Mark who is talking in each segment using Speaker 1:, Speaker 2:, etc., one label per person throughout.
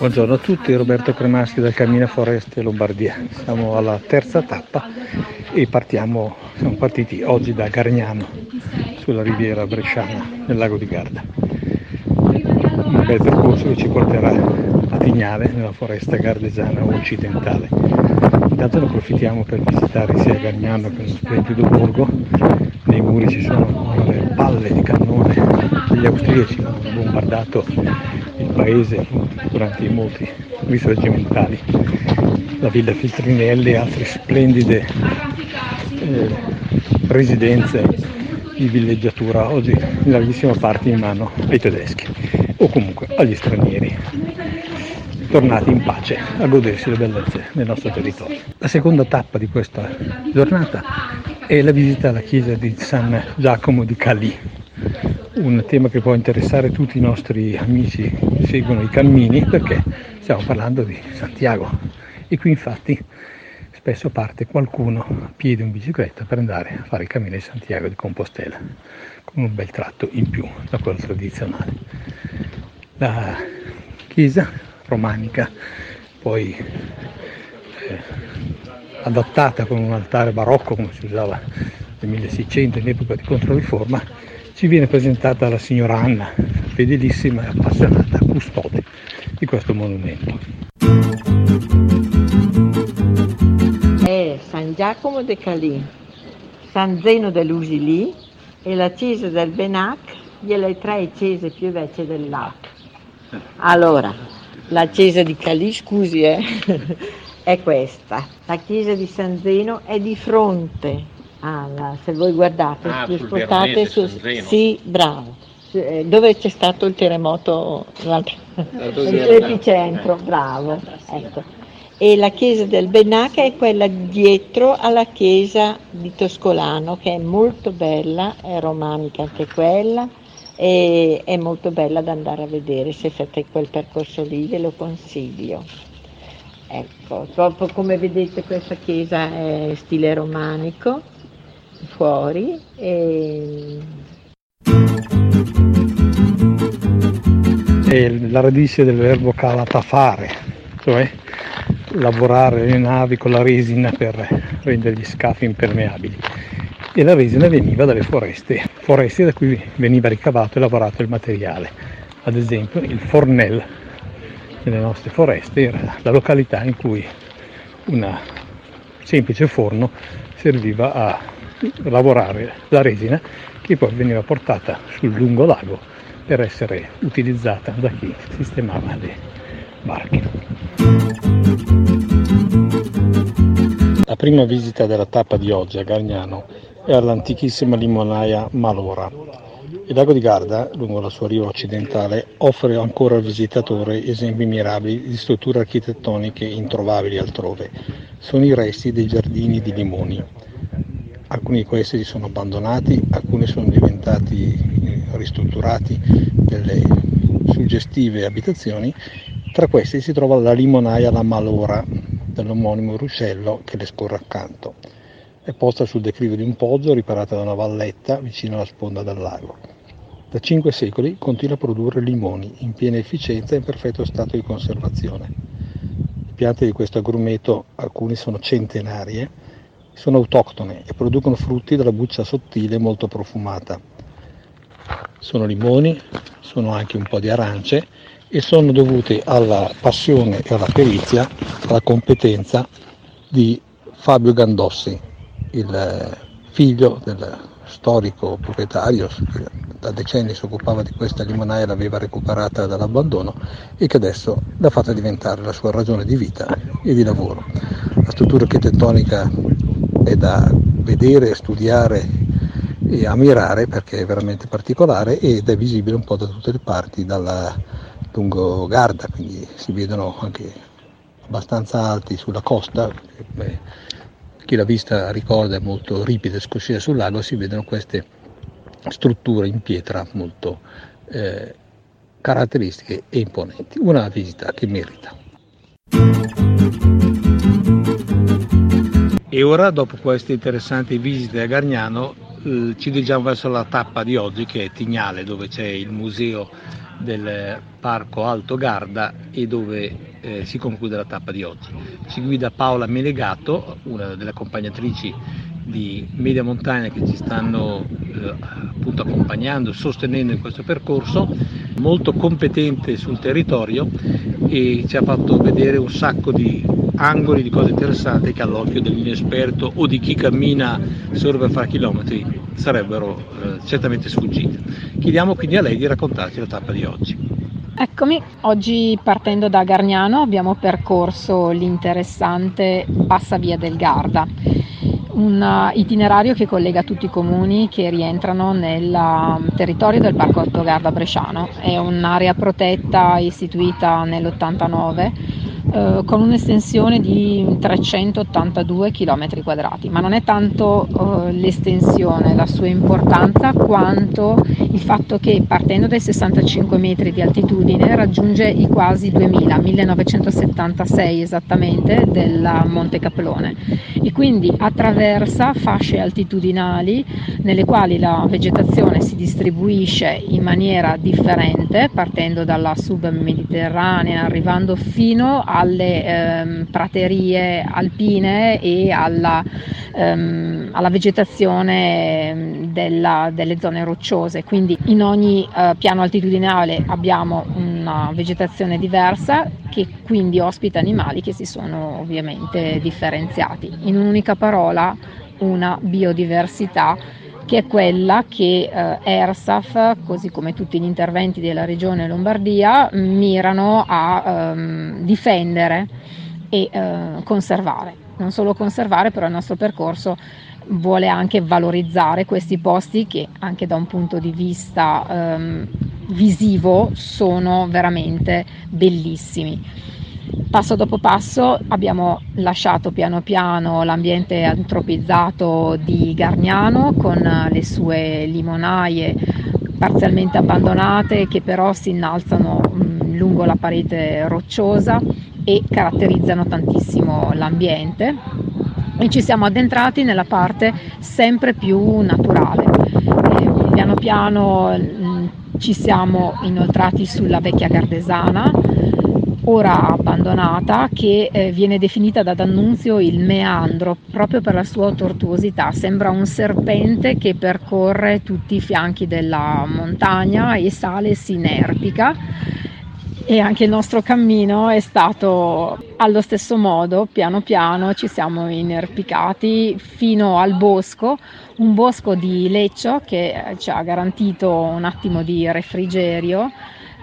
Speaker 1: Buongiorno a tutti, Roberto Cremaschi del Cammina Foreste Lombardia. Siamo alla terza tappa e partiamo, siamo partiti oggi da Gargnano, sulla riviera bresciana, nel lago di Garda. Un bel percorso che ci porterà a Tignale, nella foresta gardesana occidentale. Intanto ne approfittiamo per visitare sia Gargnano che lo splendido borgo. Nei muri ci sono le palle di cannone degli austriaci hanno bombardato il paese durante i molti risorgimentali. La villa Filtrinelli e altre splendide eh, residenze di villeggiatura, oggi in larghissima parte in mano ai tedeschi o comunque agli stranieri tornati in pace a godersi le bellezze del nostro territorio. La seconda tappa di questa giornata è la visita alla chiesa di San Giacomo di Cali, un tema che può interessare tutti i nostri amici che seguono i cammini perché stiamo parlando di Santiago e qui infatti spesso parte qualcuno a piedi o in bicicletta per andare a fare il cammino di Santiago di Compostela con un bel tratto in più da quello tradizionale. La chiesa romanica, poi eh, adattata con un altare barocco come si usava nel 1600 in epoca di Controriforma, ci viene presentata la signora Anna, fedelissima e appassionata custode di questo monumento.
Speaker 2: È San Giacomo de Calì, San Zeno dell'Usilì e la chiesa del Benac, le tre chiese più vecchie del lato. Allora, la chiesa di Calì, scusi, eh, è questa. La chiesa di San Zeno è di fronte alla, se voi guardate,
Speaker 3: ah,
Speaker 2: spostate su, sì, bravo. Eh, dove c'è stato il terremoto, l'epicentro, bravo. Ecco. E la chiesa del Benaca è quella dietro alla chiesa di Toscolano, che è molto bella, è romanica anche quella e è molto bella da andare a vedere, se fate quel percorso lì ve lo consiglio. Ecco, proprio come vedete questa chiesa è stile romanico, fuori. E...
Speaker 1: È la radice del verbo calatafare, cioè lavorare le navi con la resina per rendere gli scafi impermeabili e la resina veniva dalle foreste, foreste da cui veniva ricavato e lavorato il materiale. Ad esempio il Fornel nelle nostre foreste era la località in cui un semplice forno serviva a lavorare la resina che poi veniva portata sul lungo lago per essere utilizzata da chi sistemava le barche. La prima visita della tappa di oggi a Gargnano e all'antichissima limonaia Malora. Il lago di Garda, lungo la sua riva occidentale, offre ancora al visitatore esempi mirabili di strutture architettoniche introvabili altrove. Sono i resti dei giardini di limoni. Alcuni di questi sono abbandonati, alcuni sono diventati eh, ristrutturati delle suggestive abitazioni. Tra questi si trova la limonaia La Malora, dell'omonimo ruscello che le scorre accanto. È posta sul declivio di un poggio riparata da una valletta vicino alla sponda del lago. Da cinque secoli continua a produrre limoni in piena efficienza e in perfetto stato di conservazione. Le piante di questo agrumeto, alcune sono centenarie, sono autoctone e producono frutti dalla buccia sottile molto profumata. Sono limoni, sono anche un po' di arance e sono dovute alla passione e alla perizia, alla competenza di Fabio Gandossi, il figlio del storico proprietario che da decenni si occupava di questa limonaia, l'aveva recuperata dall'abbandono e che adesso l'ha fatta diventare la sua ragione di vita e di lavoro. La struttura architettonica è da vedere, studiare e ammirare perché è veramente particolare ed è visibile un po' da tutte le parti, dalla lungo Garda, quindi si vedono anche abbastanza alti sulla costa, beh, chi l'ha vista ricorda è molto ripida e scossina sul lago, si vedono queste strutture in pietra molto eh, caratteristiche e imponenti. Una visita che merita. E ora, dopo queste interessanti visite a Gargnano, eh, ci dirigiamo verso la tappa di oggi che è Tignale, dove c'è il museo del Parco Alto Garda e dove eh, si conclude la tappa di oggi. Ci guida Paola Menegato, una delle accompagnatrici di Media Montagna che ci stanno eh, appunto accompagnando, sostenendo in questo percorso, molto competente sul territorio e ci ha fatto vedere un sacco di angoli, di cose interessanti che all'occhio dell'inesperto o di chi cammina solo per fare chilometri sarebbero eh, certamente sfuggite. Chiediamo quindi a lei di raccontarci la tappa di oggi.
Speaker 4: Eccomi, oggi partendo da Gargnano abbiamo percorso l'interessante Bassa Via del Garda un uh, itinerario che collega tutti i comuni che rientrano nel um, territorio del Parco Altogarda Bresciano. È un'area protetta istituita nell'89 eh, con un'estensione di 382 km quadrati, ma non è tanto eh, l'estensione la sua importanza quanto il fatto che partendo dai 65 metri di altitudine raggiunge i quasi 2000, 1976 esattamente del Monte Caplone e quindi attraversa fasce altitudinali nelle quali la vegetazione si distribuisce in maniera differente partendo dalla submediterranea arrivando fino a alle ehm, praterie alpine e alla, ehm, alla vegetazione ehm, della, delle zone rocciose. Quindi in ogni eh, piano altitudinale abbiamo una vegetazione diversa che quindi ospita animali che si sono ovviamente differenziati. In un'unica parola una biodiversità che è quella che eh, ERSAF, così come tutti gli interventi della Regione Lombardia, mirano a ehm, difendere e eh, conservare. Non solo conservare, però il nostro percorso vuole anche valorizzare questi posti che anche da un punto di vista ehm, visivo sono veramente bellissimi. Passo dopo passo abbiamo lasciato piano piano l'ambiente antropizzato di Gargnano con le sue limonaie parzialmente abbandonate che però si innalzano mh, lungo la parete rocciosa e caratterizzano tantissimo l'ambiente e ci siamo addentrati nella parte sempre più naturale. Eh, piano piano mh, ci siamo inoltrati sulla vecchia Gardesana ora abbandonata che eh, viene definita da D'Annunzio il meandro proprio per la sua tortuosità, sembra un serpente che percorre tutti i fianchi della montagna e sale si inerpica e anche il nostro cammino è stato allo stesso modo, piano piano ci siamo inerpicati fino al bosco, un bosco di leccio che ci ha garantito un attimo di refrigerio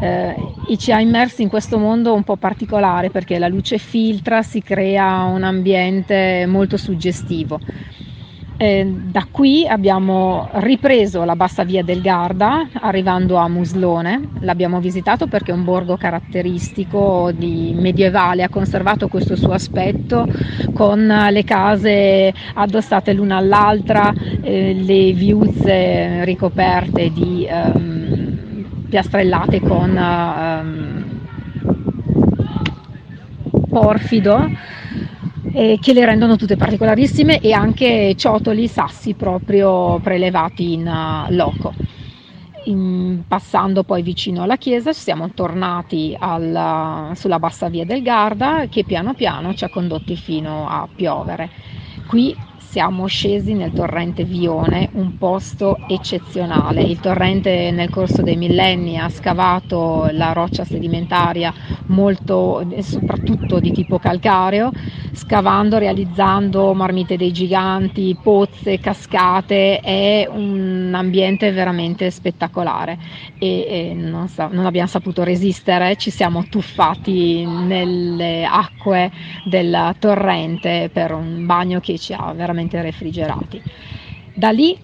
Speaker 4: eh, e ci ha immersi in questo mondo un po' particolare perché la luce filtra, si crea un ambiente molto suggestivo. Eh, da qui abbiamo ripreso la bassa via del Garda arrivando a Muslone, l'abbiamo visitato perché è un borgo caratteristico di medievale, ha conservato questo suo aspetto con le case addossate l'una all'altra, eh, le viuzze ricoperte di ehm, piastrellate con um, porfido eh, che le rendono tutte particolarissime e anche ciotoli, sassi proprio prelevati in uh, loco. In, passando poi vicino alla chiesa siamo tornati alla, sulla bassa via del Garda che piano piano ci ha condotti fino a piovere. Qui siamo scesi nel torrente Vione, un posto eccezionale. Il torrente nel corso dei millenni ha scavato la roccia sedimentaria molto, soprattutto di tipo calcareo, scavando, realizzando marmite dei giganti, pozze, cascate, è un ambiente veramente spettacolare. E, e non, sa, non abbiamo saputo resistere, ci siamo tuffati nelle acque del torrente per un bagno che ci ha veramente refrigerati. Da lì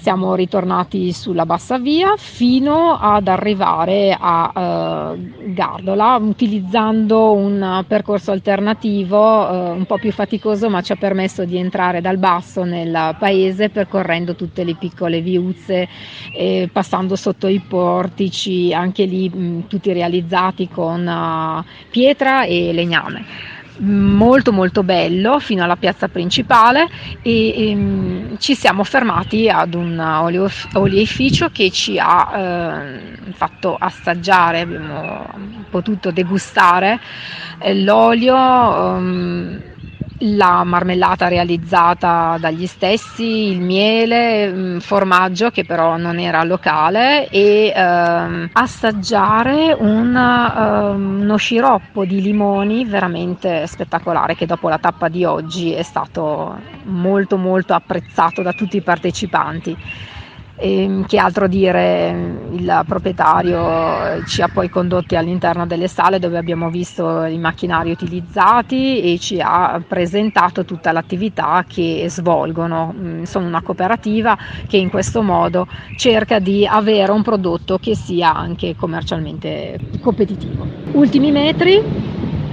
Speaker 4: siamo ritornati sulla bassa via fino ad arrivare a uh, Gardola utilizzando un percorso alternativo uh, un po' più faticoso ma ci ha permesso di entrare dal basso nel paese percorrendo tutte le piccole viuzze eh, passando sotto i portici anche lì mh, tutti realizzati con uh, pietra e legname molto molto bello fino alla piazza principale e, e ehm, ci siamo fermati ad un oleificio che ci ha eh, fatto assaggiare, abbiamo potuto degustare eh, l'olio. Um, la marmellata realizzata dagli stessi, il miele, mm, formaggio che però non era locale e ehm, assaggiare un, ehm, uno sciroppo di limoni veramente spettacolare che dopo la tappa di oggi è stato molto molto apprezzato da tutti i partecipanti. E, ehm, che altro dire, il proprietario ci ha poi condotti all'interno delle sale dove abbiamo visto i macchinari utilizzati e ci ha presentato tutta l'attività che svolgono. Mm, sono una cooperativa che in questo modo cerca di avere un prodotto che sia anche commercialmente competitivo. Ultimi metri,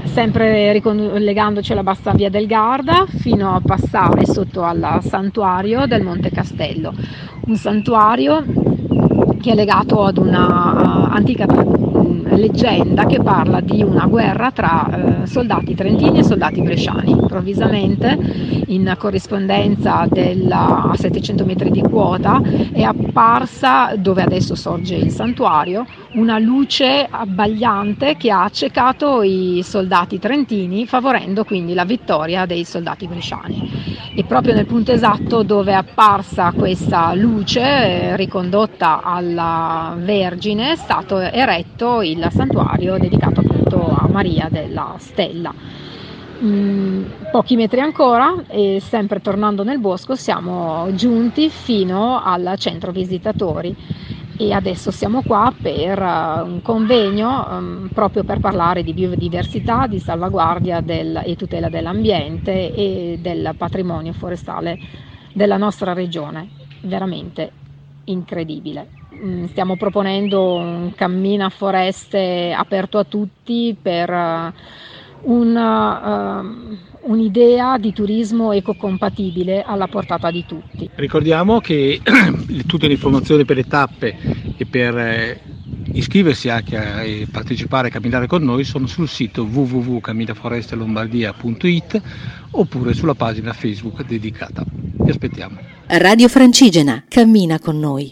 Speaker 4: sempre ricollegandoci alla bassa via del Garda fino a passare sotto al santuario del Monte Castello, un santuario che è legato ad una antica leggenda che parla di una guerra tra eh, soldati trentini e soldati bresciani. Improvvisamente, in corrispondenza della, a 700 metri di quota, è apparsa, dove adesso sorge il santuario, una luce abbagliante che ha accecato i soldati trentini, favorendo quindi la vittoria dei soldati bresciani. E proprio nel punto esatto dove è apparsa questa luce, eh, ricondotta alla Vergine, è stato eretto il santuario dedicato appunto a Maria della Stella. Mm, pochi metri ancora e sempre tornando nel bosco siamo giunti fino al centro visitatori e adesso siamo qua per uh, un convegno um, proprio per parlare di biodiversità, di salvaguardia del, e tutela dell'ambiente e del patrimonio forestale della nostra regione. Veramente incredibile. Mm, stiamo proponendo un cammino a foreste aperto a tutti per uh, una, uh, un'idea di turismo ecocompatibile alla portata di tutti.
Speaker 1: Ricordiamo che tutte le informazioni per le tappe e per eh, iscriversi anche a, e partecipare a camminare con noi sono sul sito www.camminaforestelombardia.it oppure sulla pagina Facebook dedicata. Vi aspettiamo.
Speaker 5: Radio Francigena, cammina con noi.